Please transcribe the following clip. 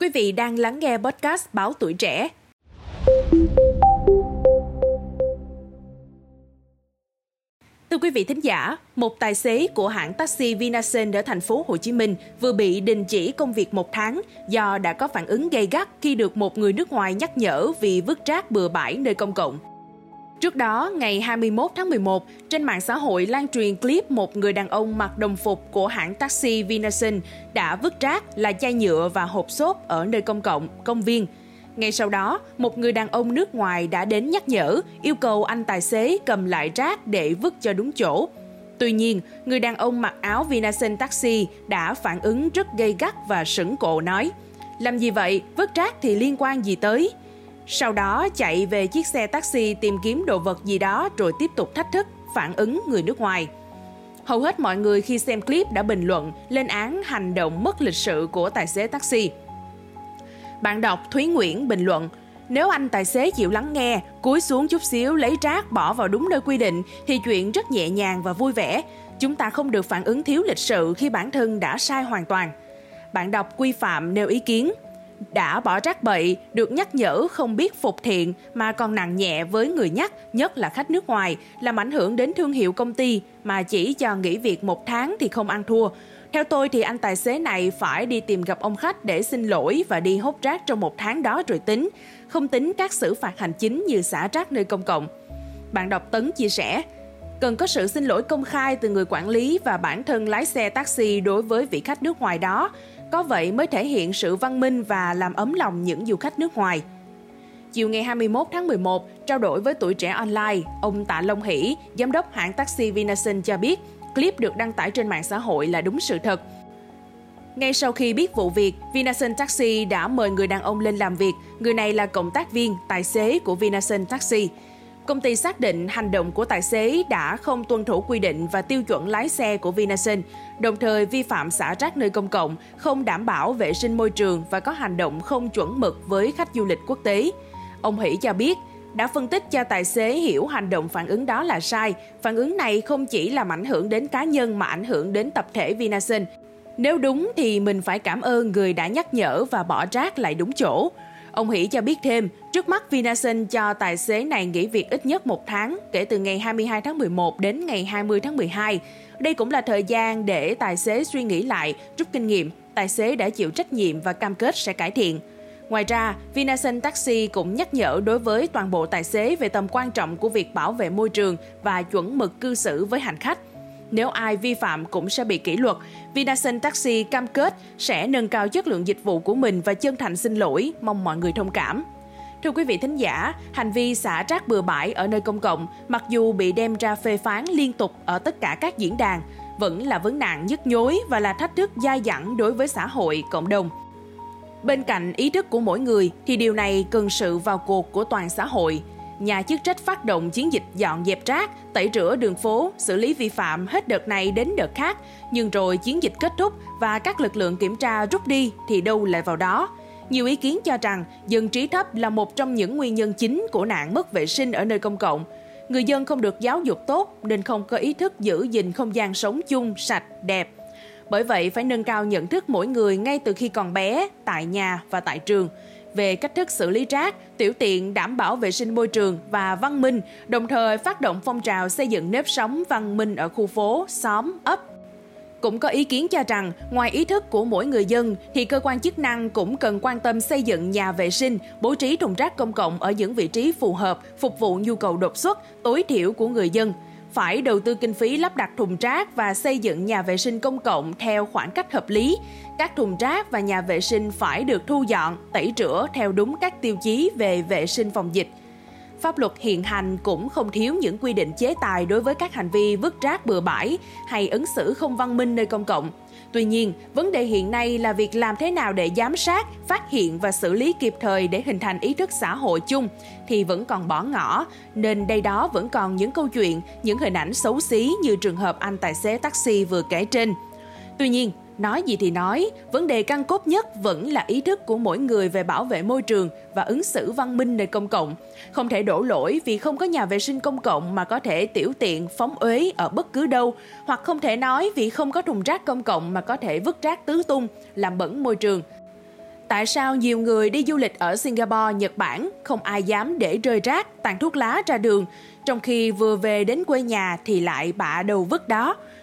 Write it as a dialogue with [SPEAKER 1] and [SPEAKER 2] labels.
[SPEAKER 1] Quý vị đang lắng nghe podcast Báo Tuổi Trẻ. Thưa quý vị thính giả, một tài xế của hãng taxi Vinasen ở thành phố Hồ Chí Minh vừa bị đình chỉ công việc một tháng do đã có phản ứng gay gắt khi được một người nước ngoài nhắc nhở vì vứt rác bừa bãi nơi công cộng. Trước đó, ngày 21 tháng 11, trên mạng xã hội lan truyền clip một người đàn ông mặc đồng phục của hãng taxi Vinasun đã vứt rác là chai nhựa và hộp xốp ở nơi công cộng, công viên. Ngay sau đó, một người đàn ông nước ngoài đã đến nhắc nhở, yêu cầu anh tài xế cầm lại rác để vứt cho đúng chỗ. Tuy nhiên, người đàn ông mặc áo Vinasun Taxi đã phản ứng rất gây gắt và sững cộ nói Làm gì vậy? Vứt rác thì liên quan gì tới? Sau đó chạy về chiếc xe taxi tìm kiếm đồ vật gì đó rồi tiếp tục thách thức, phản ứng người nước ngoài. Hầu hết mọi người khi xem clip đã bình luận lên án hành động mất lịch sự của tài xế taxi. Bạn đọc Thúy Nguyễn bình luận, nếu anh tài xế chịu lắng nghe, cúi xuống chút xíu lấy rác bỏ vào đúng nơi quy định thì chuyện rất nhẹ nhàng và vui vẻ. Chúng ta không được phản ứng thiếu lịch sự khi bản thân đã sai hoàn toàn. Bạn đọc Quy Phạm nêu ý kiến, đã bỏ rác bậy, được nhắc nhở không biết phục thiện mà còn nặng nhẹ với người nhắc, nhất là khách nước ngoài, làm ảnh hưởng đến thương hiệu công ty mà chỉ cho nghỉ việc một tháng thì không ăn thua. Theo tôi thì anh tài xế này phải đi tìm gặp ông khách để xin lỗi và đi hốt rác trong một tháng đó rồi tính, không tính các xử phạt hành chính như xả rác nơi công cộng. Bạn đọc Tấn chia sẻ, cần có sự xin lỗi công khai từ người quản lý và bản thân lái xe taxi đối với vị khách nước ngoài đó có vậy mới thể hiện sự văn minh và làm ấm lòng những du khách nước ngoài. Chiều ngày 21 tháng 11, trao đổi với tuổi trẻ online, ông Tạ Long Hỷ, giám đốc hãng taxi Vinasun cho biết clip được đăng tải trên mạng xã hội là đúng sự thật. Ngay sau khi biết vụ việc, Vinasun Taxi đã mời người đàn ông lên làm việc. Người này là cộng tác viên, tài xế của Vinasun Taxi. Công ty xác định hành động của tài xế đã không tuân thủ quy định và tiêu chuẩn lái xe của Vinasin, đồng thời vi phạm xả rác nơi công cộng, không đảm bảo vệ sinh môi trường và có hành động không chuẩn mực với khách du lịch quốc tế. Ông Hỷ cho biết, đã phân tích cho tài xế hiểu hành động phản ứng đó là sai. Phản ứng này không chỉ làm ảnh hưởng đến cá nhân mà ảnh hưởng đến tập thể Vinasin. Nếu đúng thì mình phải cảm ơn người đã nhắc nhở và bỏ rác lại đúng chỗ. Ông Hỷ cho biết thêm, trước mắt Vinasun cho tài xế này nghỉ việc ít nhất một tháng kể từ ngày 22 tháng 11 đến ngày 20 tháng 12. Đây cũng là thời gian để tài xế suy nghĩ lại, rút kinh nghiệm. Tài xế đã chịu trách nhiệm và cam kết sẽ cải thiện. Ngoài ra, Vinasun Taxi cũng nhắc nhở đối với toàn bộ tài xế về tầm quan trọng của việc bảo vệ môi trường và chuẩn mực cư xử với hành khách. Nếu ai vi phạm cũng sẽ bị kỷ luật. Vinasun Taxi cam kết sẽ nâng cao chất lượng dịch vụ của mình và chân thành xin lỗi, mong mọi người thông cảm. Thưa quý vị thính giả, hành vi xả rác bừa bãi ở nơi công cộng, mặc dù bị đem ra phê phán liên tục ở tất cả các diễn đàn, vẫn là vấn nạn nhức nhối và là thách thức dai dẳng đối với xã hội, cộng đồng. Bên cạnh ý thức của mỗi người thì điều này cần sự vào cuộc của toàn xã hội – nhà chức trách phát động chiến dịch dọn dẹp rác, tẩy rửa đường phố, xử lý vi phạm hết đợt này đến đợt khác, nhưng rồi chiến dịch kết thúc và các lực lượng kiểm tra rút đi thì đâu lại vào đó. Nhiều ý kiến cho rằng dân trí thấp là một trong những nguyên nhân chính của nạn mất vệ sinh ở nơi công cộng. Người dân không được giáo dục tốt nên không có ý thức giữ gìn không gian sống chung, sạch, đẹp. Bởi vậy phải nâng cao nhận thức mỗi người ngay từ khi còn bé, tại nhà và tại trường về cách thức xử lý rác, tiểu tiện đảm bảo vệ sinh môi trường và văn minh, đồng thời phát động phong trào xây dựng nếp sống văn minh ở khu phố, xóm, ấp. Cũng có ý kiến cho rằng, ngoài ý thức của mỗi người dân, thì cơ quan chức năng cũng cần quan tâm xây dựng nhà vệ sinh, bố trí thùng rác công cộng ở những vị trí phù hợp, phục vụ nhu cầu đột xuất, tối thiểu của người dân – phải đầu tư kinh phí lắp đặt thùng rác và xây dựng nhà vệ sinh công cộng theo khoảng cách hợp lý. Các thùng rác và nhà vệ sinh phải được thu dọn, tẩy rửa theo đúng các tiêu chí về vệ sinh phòng dịch. Pháp luật hiện hành cũng không thiếu những quy định chế tài đối với các hành vi vứt rác bừa bãi hay ứng xử không văn minh nơi công cộng. Tuy nhiên, vấn đề hiện nay là việc làm thế nào để giám sát, phát hiện và xử lý kịp thời để hình thành ý thức xã hội chung thì vẫn còn bỏ ngỏ, nên đây đó vẫn còn những câu chuyện, những hình ảnh xấu xí như trường hợp anh tài xế taxi vừa kể trên. Tuy nhiên, Nói gì thì nói, vấn đề căn cốt nhất vẫn là ý thức của mỗi người về bảo vệ môi trường và ứng xử văn minh nơi công cộng. Không thể đổ lỗi vì không có nhà vệ sinh công cộng mà có thể tiểu tiện, phóng uế ở bất cứ đâu, hoặc không thể nói vì không có thùng rác công cộng mà có thể vứt rác tứ tung, làm bẩn môi trường. Tại sao nhiều người đi du lịch ở Singapore, Nhật Bản không ai dám để rơi rác, tàn thuốc lá ra đường, trong khi vừa về đến quê nhà thì lại bạ đầu vứt đó?